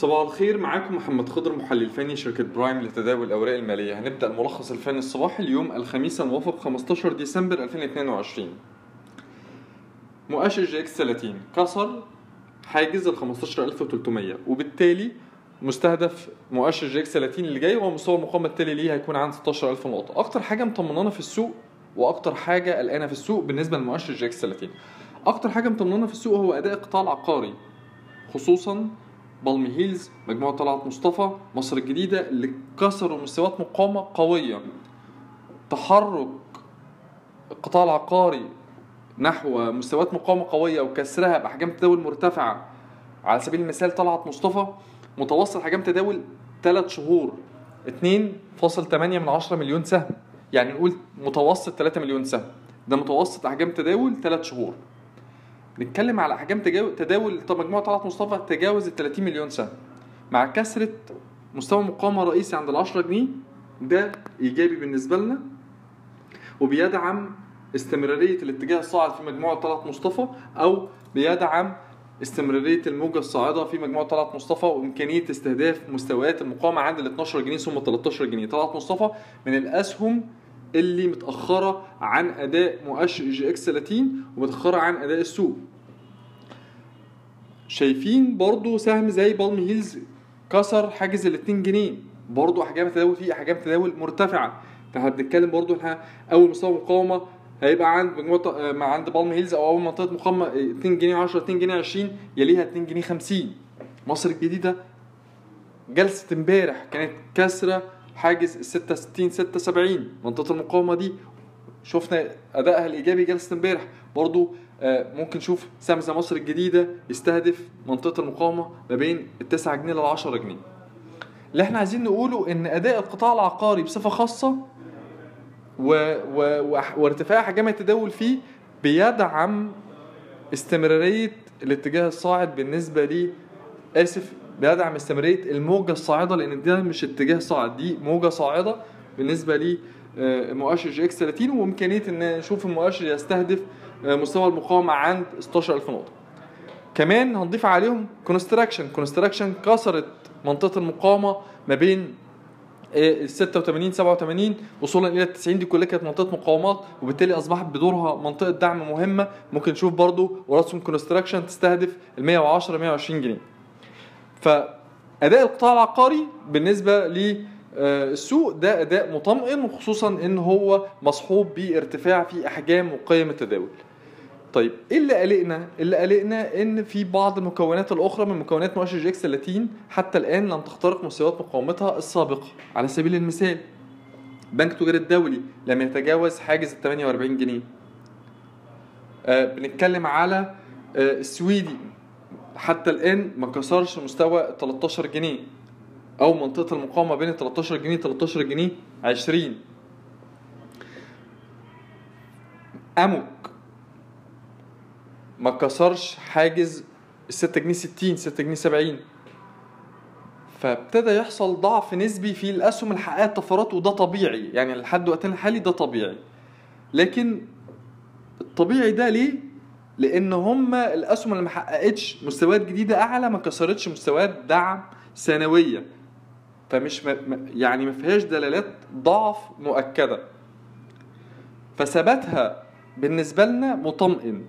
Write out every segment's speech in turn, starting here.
صباح الخير معاكم محمد خضر محلل فني شركة برايم لتداول الأوراق المالية. هنبدأ الملخص الفني الصباحي اليوم الخميس الموافق 15 ديسمبر 2022 مؤشر EGX 30 كسر حاجز ال 15300 وبالتالي مستهدف مؤشر EGX 30 اللي جاي هو مستوى المقاومة التالي ليه هيكون عند 16000 نقطة. أكتر حاجة مطمنانا في السوق وأكتر حاجة قلقانا في السوق بالنسبة لمؤشر EGX 30 أكتر حاجة مطمنانا في السوق هو أداء القطاع العقاري خصوصا بالمي هيلز مجموعة طلعت مصطفى مصر الجديدة اللي كسروا مستويات مقاومة قوية. تحرك القطاع العقاري نحو مستويات مقاومة قوية وكسرها بأحجام تداول مرتفعة. على سبيل المثال طلعت مصطفى متوسط حجم تداول 3 شهور 2.8 من 10 مليون سهم. يعني نقول متوسط 3 مليون سهم. ده متوسط أحجام تداول 3 شهور. نتكلم على أحجام تداول مجموعة طلعت مصطفى تجاوز ال 30 مليون سهم مع كسرة مستوى مقاومه رئيسي عند ال 10 جنيه ده إيجابي بالنسبة لنا. وبيدعم استمرارية الاتجاه الصاعد في مجموعة طلعت مصطفى أو بيدعم استمرارية الموجة الصاعدة في مجموعة طلعت مصطفى وإمكانية استهداف مستويات المقاومة عند ال 12 جنيه ثم 13 جنيه. طلعت مصطفى من الأسهم اللي متأخرة عن أداء مؤشر EGX 30 ومتأخرة عن أداء السوق. شايفين برضو سهم زي Palm Hills كسر حاجز ال 2 جنيه. برضو أحجام التداول فيه أحجام تداول مرتفعة. فاحنا بنتكلم برضو إحنا أول مستوى مقاومة هيبقى عند مجموعة آه، عند Palm Hills أو أول منطقة مقاومة آه، 2 جنيه 10 2 جنيه 20 يليها 2 جنيه 50 مصر الجديدة جلسة امبارح كانت كسرة حاجز ال 66 76 منطقة المقاومة دي شفنا ادائها الايجابي جلسة امبارح. برضو آه، ممكن نشوف سهم زي مصر الجديدة يستهدف منطقة المقاومة ما بين ال 9 جنيه لل 10 جنيه. اللي إحنا عايزين نقوله إن أداء القطاع العقاري بصفة خاصة و... و... وارتفاع حجم التداول فيه بيدعم استمرارية الاتجاه الصاعد بالنسبة لي آسف بيدعم استمرارية الموجة الصاعدة لأن ده مش اتجاه صاعد دي موجة صاعدة بالنسبة لي آه، مؤشر EGX 30 وإمكانية إن نشوف المؤشر يستهدف آه، مستوى المقاومة عند 16000 نقطة. كمان هنضيف عليهم Construction Construction كسرت منطقة المقاومة ما بين ال 86 87 وصولا إلى ال 90 دي كلها كانت منطقة مقاومات وبالتالي أصبحت بدورها منطقة دعم مهمة. ممكن نشوف برضو أوراسكوم Construction تستهدف ال 110 120 جنيه. فأداء القطاع العقاري بالنسبة للسوق ده أداء مطمئن وخصوصا إن هو مصحوب بارتفاع في أحجام وقيم التداول طيب إيه اللي قلقنا؟ اللي قلقنا إن في بعض المكونات الأخرى من مكونات مؤشر جي إكس 30 حتى الآن لم تخترق مستويات مقاومتها السابقة، على سبيل المثال بنك تجاري الدولي لم يتجاوز حاجز ال 48 جنيه. آه بنتكلم على آه السويدي حتى الآن ما كسرش مستوى 13 جنيه. أو منطقة المقاومة بين 13 جنيه 13 جنيه 20 أموك. ما كسرش حاجز ال 6 جنيه 60 6 جنيه 70 فابتدى يحصل ضعف نسبي في الأسهم حققت طفرات وده طبيعي. يعني لحد وقتنا الحالي ده طبيعي. لكن الطبيعي ده ليه؟ لأن هم الاسهم اللي ما حققتش مستويات جديده اعلى ما كسرتش مستويات دعم سنويه فمش م... يعني ما فيهاش دلالات ضعف مؤكده. فثباتها بالنسبة لنا مطمئن.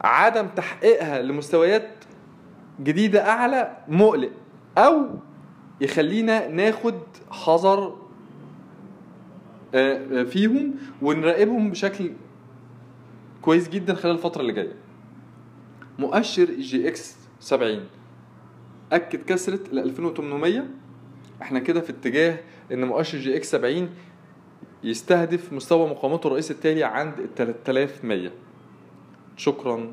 عدم تحقيقها لمستويات جديدة أعلى مقلق. أو يخلينا ناخد حذر آه، آه، فيهم ونراقبهم بشكل كويس جدا خلال الفترة اللي جاية. مؤشر EGX 70 أكد كسرة ال 2800 إحنا كده في اتجاه إن مؤشر EGX 70 يستهدف مستوى مقاومته الرئيسي التالي عند ال 3100 شكرا.